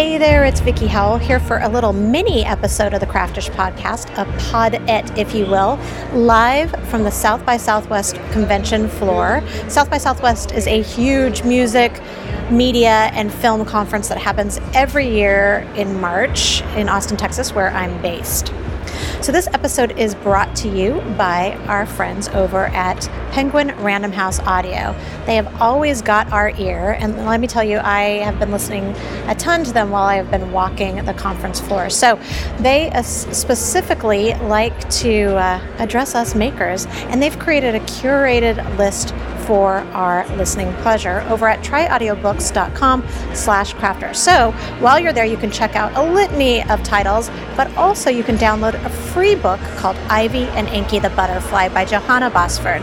Hey there, it's Vickie Howell here for a little mini episode of the Craftish Podcast, a podette, if you will, live from the South by Southwest convention floor. South by Southwest is a huge music, media, and film conference that happens every year in March in Austin, Texas, where I'm based. So, this episode is brought to you by our friends over at Penguin Random House Audio. They have always got our ear, and let me tell you, I have been listening a ton to them while I have been walking the conference floor. So, they specifically like to uh, address us makers, and they've created a curated list for our listening pleasure over at tryaudiobooks.com slash crafter. So while you're there, you can check out a litany of titles, but also you can download a free book called Ivy and Inky the Butterfly by Johanna Basford.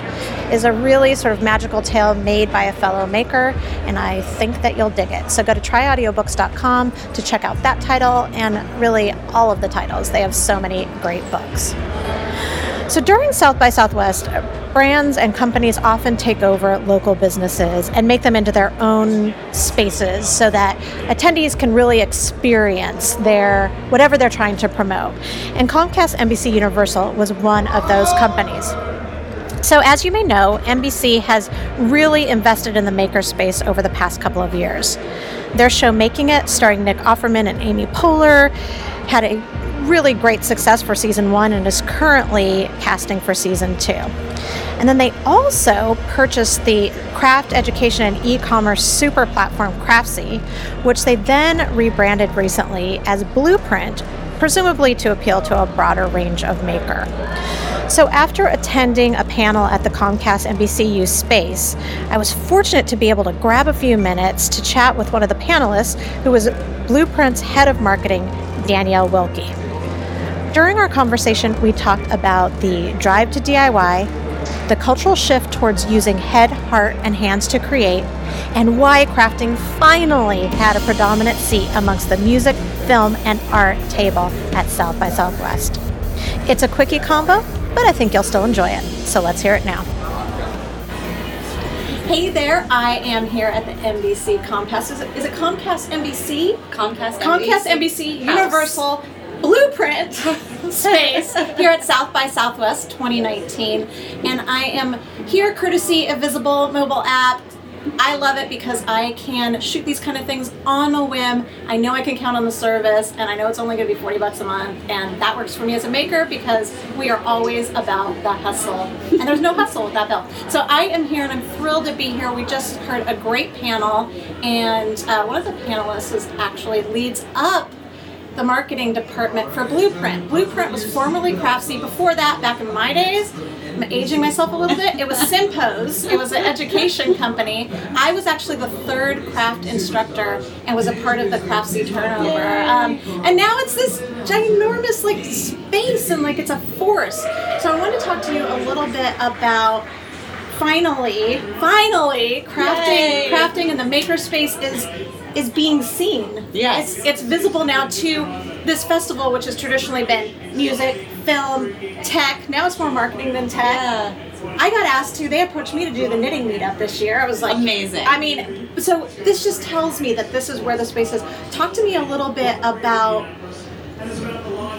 is a really sort of magical tale made by a fellow maker, and I think that you'll dig it. So go to tryaudiobooks.com to check out that title and really all of the titles. They have so many great books. So during South by Southwest, brands and companies often take over local businesses and make them into their own spaces so that attendees can really experience their whatever they're trying to promote. And Comcast NBC Universal was one of those companies. So, as you may know, NBC has really invested in the makerspace over the past couple of years. Their show Making It, starring Nick Offerman and Amy Poehler, had a really great success for season one and is currently casting for season two. And then they also purchased the craft education and e commerce super platform Craftsy, which they then rebranded recently as Blueprint, presumably to appeal to a broader range of maker. So, after attending a panel at the Comcast NBCU space, I was fortunate to be able to grab a few minutes to chat with one of the panelists, who was Blueprint's head of marketing, Danielle Wilkie. During our conversation, we talked about the drive to DIY, the cultural shift towards using head, heart, and hands to create, and why crafting finally had a predominant seat amongst the music, film, and art table at South by Southwest. It's a quickie combo, but I think you'll still enjoy it. So let's hear it now. Hey there, I am here at the NBC Comcast. Is it, is it Comcast NBC? Comcast Comcast NBC, Universal Blueprint space here at South by Southwest 2019. And I am here courtesy of Visible mobile app. I love it because I can shoot these kind of things on a whim. I know I can count on the service and I know it's only going to be 40 bucks a month and that works for me as a maker because we are always about the hustle. And there's no hustle with that bill. So I am here and I'm thrilled to be here. We just heard a great panel and uh, one of the panelists is actually leads up the marketing department for Blueprint. Blueprint was formerly Craftsy. Before that, back in my days, I'm aging myself a little bit. It was Sympoz. It was an education company. I was actually the third craft instructor and was a part of the Craftsy turnover. Um, and now it's this ginormous like space and like it's a force. So I want to talk to you a little bit about finally, finally, crafting, Yay. crafting in the makerspace is is being seen. Yes. It's, it's visible now to this festival, which has traditionally been music, film, tech. Now it's more marketing than tech. Yeah. I got asked to, they approached me to do the knitting meetup this year. I was like, amazing. I mean, so this just tells me that this is where the space is. Talk to me a little bit about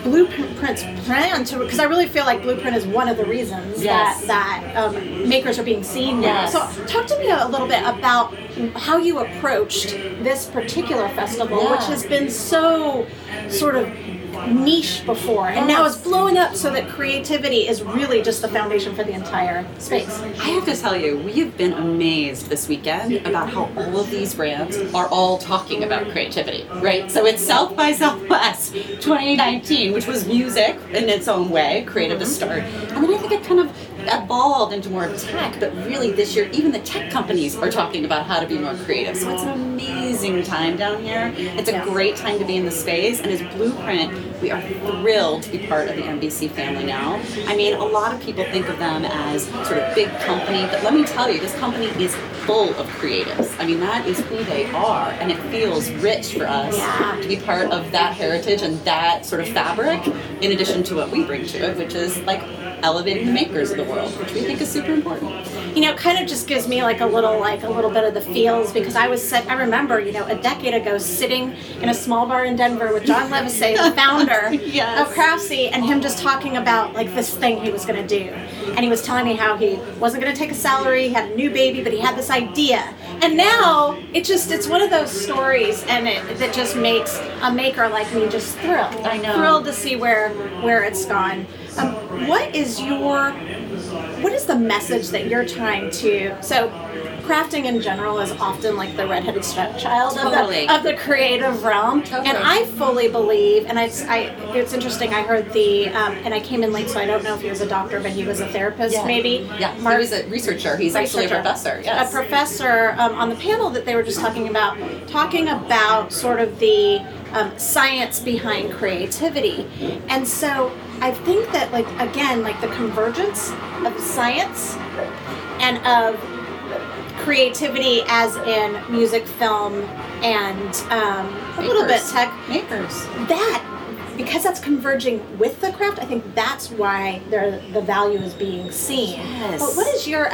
Blueprint's plan to because I really feel like Blueprint is one of the reasons yes. that that um, makers are being seen now. Yes. So talk to me a little bit about how you approached this particular festival, yeah. which has been so sort of niche before and now it's blowing up so that creativity is really just the foundation for the entire space. I have to tell you, we have been amazed this weekend about how all of these brands are all talking about creativity, right? So it's South by Southwest 2019, which was music in its own way, creative to mm-hmm. start. And then I think it kind of evolved into more tech, but really this year, even the tech companies are talking about how to be more creative. So it's an amazing time down here. It's a great time to be in the space, and as Blueprint We are thrilled to be part of the NBC family now. I mean, a lot of people think of them as sort of big company, but let me tell you, this company is full of creatives. I mean, that is who they are, and it feels rich for us Yeah. to be part of that heritage and that sort of fabric, in addition to what we bring to it, which is like elevating the makers of the world, which we think is super important. you know, kind of just gives me like a little, like a little bit of the feels because I was, sit- I remember, you know, a decade ago sitting in a small bar in Denver with John Levisay, the founder Yes. of Craftsy, and him just talking about like this thing he was going to do, and he was telling me how he wasn't going to take a salary, he had a new baby, but he had this idea, and now it just, it's one of those stories, and it that just makes a maker like me just thrilled. I know. thrilled to see where where it's gone. Um, what is your what is the message that you're trying to so crafting in general is often like the redheaded stepchild Totally. of, the, of the creative realm Totally. and i fully believe and it's I, it's interesting i heard the um, and i came in late so i don't know if he was a doctor but he was a therapist maybe Yeah, Mark- he was a researcher. He's actually a professor. Yes. A professor um, on the panel that they were just talking about, talking about sort of the um, science behind creativity. And so I think that, like, again, like the convergence of science and of creativity as in music, film, and um, a little bit tech makers. that because that's converging with the craft, I think that's why there the value is being seen. Yes. But what is your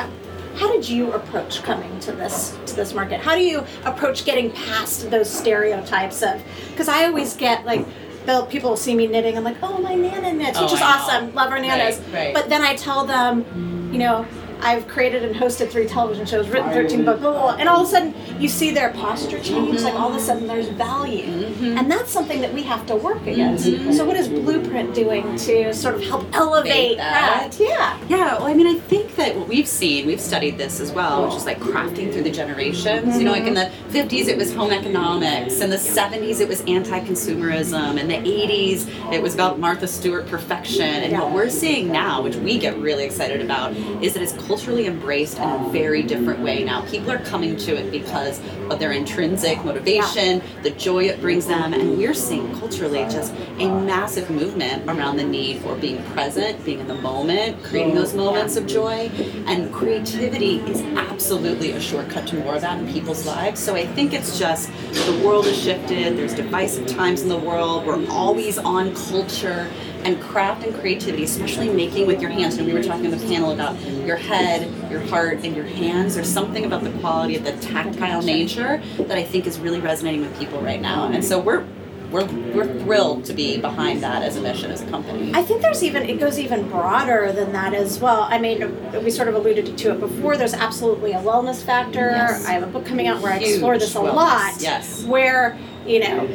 how did you approach coming to this to this market? How do you approach getting past those stereotypes of because I always get like they'll people will see me knitting, I'm like, oh my Nana knits, which Oh, is I know. awesome. Love our nanas. Right, right. But then I tell them, you know, I've created and hosted three television shows, written 13 books, blah, blah, blah. and all of a sudden you see their posture change. Like all of a sudden there's value. Mm-hmm. Mm-hmm. And that's something that we have to work against. Mm-hmm. So, what is Blueprint doing to sort of help elevate that. that? Yeah. Yeah, well, I mean, I think that what we've seen, we've studied this as well, which is like crafting through the generations. You know, like in the 50s, it was home economics. In the 70s, it was anti consumerism. In the 80s, it was about Martha Stewart perfection. And what we're seeing now, which we get really excited about, is that it's culturally embraced in a very different way now. People are coming to it because of their intrinsic motivation, the joy it brings them. And we're seeing culturally just a massive movement around the need for being present, being in the moment, creating those moments of joy. And creativity is absolutely a shortcut to more of that in people's lives. So I think it's just the world has shifted, there's divisive times in the world, we're always on culture. And craft and creativity, especially making with your hands. And we were talking on the panel about your head, your heart, and your hands. There's something about the quality of the tactile nature that I think is really resonating with people right now. And so we're we're, we're thrilled to be behind that as a mission as a company. I think there's even it goes even broader than that as well. I mean, we sort of alluded to it before. There's absolutely a wellness factor. Yes. I have a book coming out where I explore this a wellness, lot. yes. Where you know.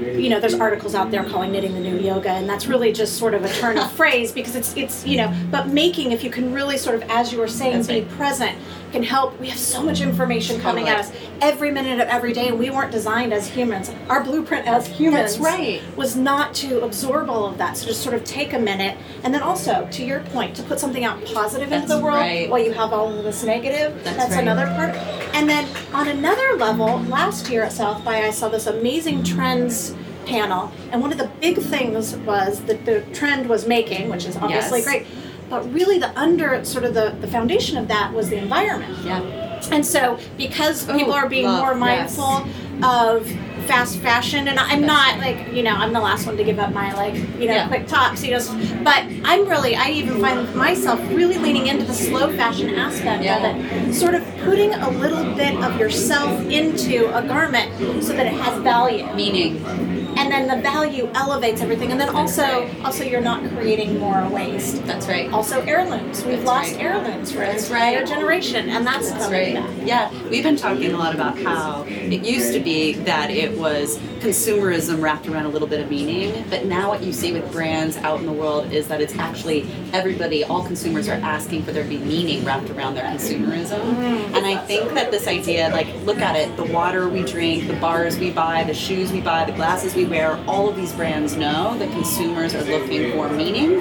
You know, there's articles out there calling knitting the new yoga, and that's really just sort of a turn of phrase because it's it's you know, but making if you can really sort of, as you were saying, That's be right. present can help. We have so much information coming at us every minute of every day, and we weren't designed as humans. Our blueprint as humans That's right. was not to absorb all of that. So just sort of take a minute, and then also, to your point, to put something out positive into the world right. while you have all of this negative. That's right. another part. And then on another level, last year at South by, I saw this amazing trends panel, and one of the big things was that the trend was making, which is obviously Yes. great. But really, the under sort of the, the foundation of that was the environment. yeah. And so, because people Oh, are being love, more yes. mindful of fast fashion, and I'm not like you know I'm the last one to give up my like you know Yeah. quick tops, you know, but I'm really I even find myself really leaning into the slow fashion aspect Yeah. of it, sort of putting a little bit of yourself into a garment so that it has value, Meaning, and then the value elevates everything, and then also right. also you're not creating more waste. that's right. Also heirlooms, we've That's lost right. heirlooms for entire right. generation, and that's, That's right. back. Yeah, we've been talking a lot about how it used to be that it was consumerism wrapped around a little bit of meaning, but now what you see with brands out in the world is that it's actually everybody, all consumers are asking for there to be meaning wrapped around their consumerism. Mm-hmm. And I think that this idea, like, look at it the water we drink, the bars we buy, the shoes we buy, the glasses we wear, all of these brands know that consumers are looking for meaning.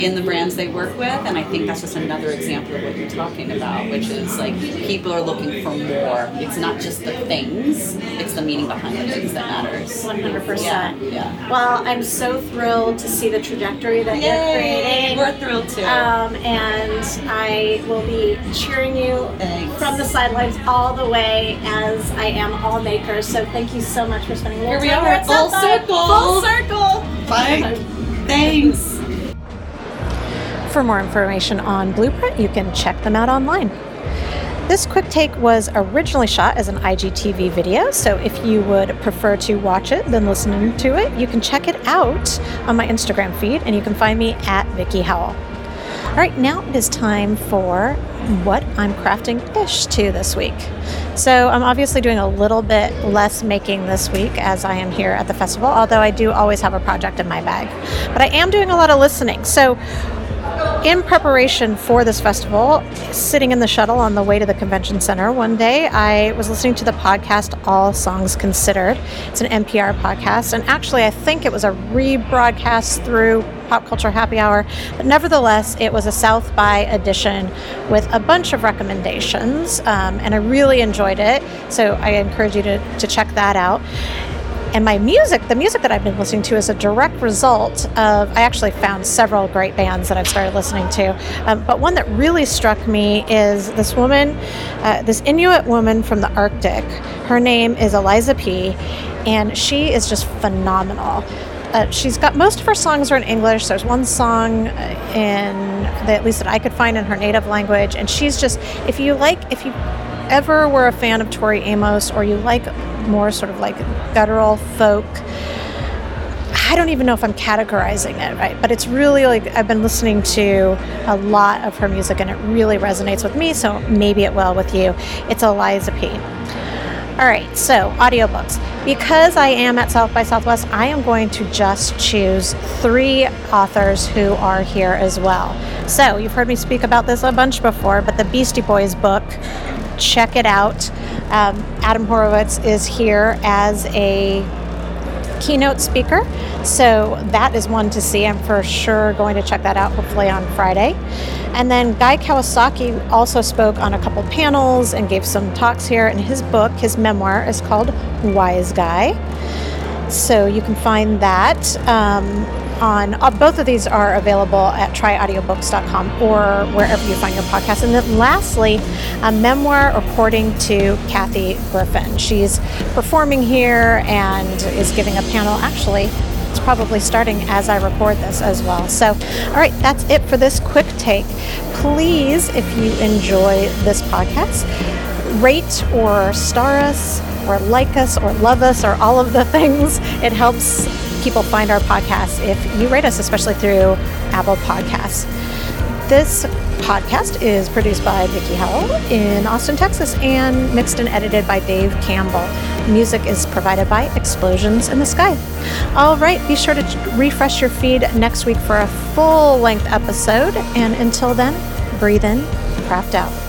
In the brands they work with. And I think that's just another example of what you're talking about, which is like people are looking for more. It's not just the things, it's the meaning behind the things that matters. 100%. Yeah. yeah. Well, I'm so thrilled to see the trajectory that you're creating. We're thrilled too. Um, and I will be cheering you Thanks. from the sidelines all the way as I am all makers. So thank you so much for spending a little Here we time are, full circle. Full circle. Bye. Thanks. For more information on Blueprint, you can check them out online. This quick take was originally shot as an IGTV video, so if you would prefer to watch it than listening to it, you can check it out on my Instagram feed and you can find me at Vickie Howell. All right, now it is time for what I'm crafting ish to this week. So, I'm obviously doing a little bit less making this week as I am here at the festival, although I do always have a project in my bag. But I am doing a lot of listening. So, in preparation for this festival, sitting in the shuttle on the way to the convention center one day, I was listening to the podcast All Songs Considered. It's an NPR podcast, and actually, I think it was a rebroadcast through Pop Culture Happy Hour, but nevertheless, it was a South by edition with a bunch of recommendations, um, and I really enjoyed it. So I encourage you to, to check that out. And my music, the music that I've been listening to, is a direct result of. I actually found several great bands that I've started listening to. Um, but one that really struck me is this woman, uh, this Inuit woman from the Arctic. Her name is Elisapie, and she is just phenomenal. Uh, she's got most of her songs are in English. There's one song uh, in that at least that I could find in her native language, and she's just if you like if you ever were a fan of Tori Amos or you like more sort of like guttural folk. I don't even know if I'm categorizing it right, but it's really like I've been listening to a lot of her music and it really resonates with me, so maybe it will with you. It's Elisapie. All right, so audiobooks. Because I am at South by Southwest, I am going to just choose three authors who are here as well. So, you've heard me speak about this a bunch before, but the Beastie Boys book, check it out. Um, Adam Horovitz is here as a keynote speaker. So that is one to see. I'm for sure going to check that out hopefully on Friday. And then Guy Kawasaki also spoke on a couple panels and gave some talks here. And his book, his memoir, is called Wise Guy. So you can find that um, on uh, both of these are available at tryaudiobooks.com or wherever you find your podcast. And then lastly, a memoir according to Kathy Griffin. She's performing here and is giving a panel. Actually, it's probably starting as I record this as well. So, all right, that's it for this quick take. Please, if you enjoy this podcast, rate or star us or like us or love us or all of the things. It helps people find our podcast if you rate us, especially through Apple Podcasts. This podcast is produced by Vickie Howell in Austin, Texas, and mixed and edited by Dave Campbell. Music is provided by Explosions in the Sky. All right, be sure to refresh your feed next week for a full length episode. And until then, breathe in, craft out.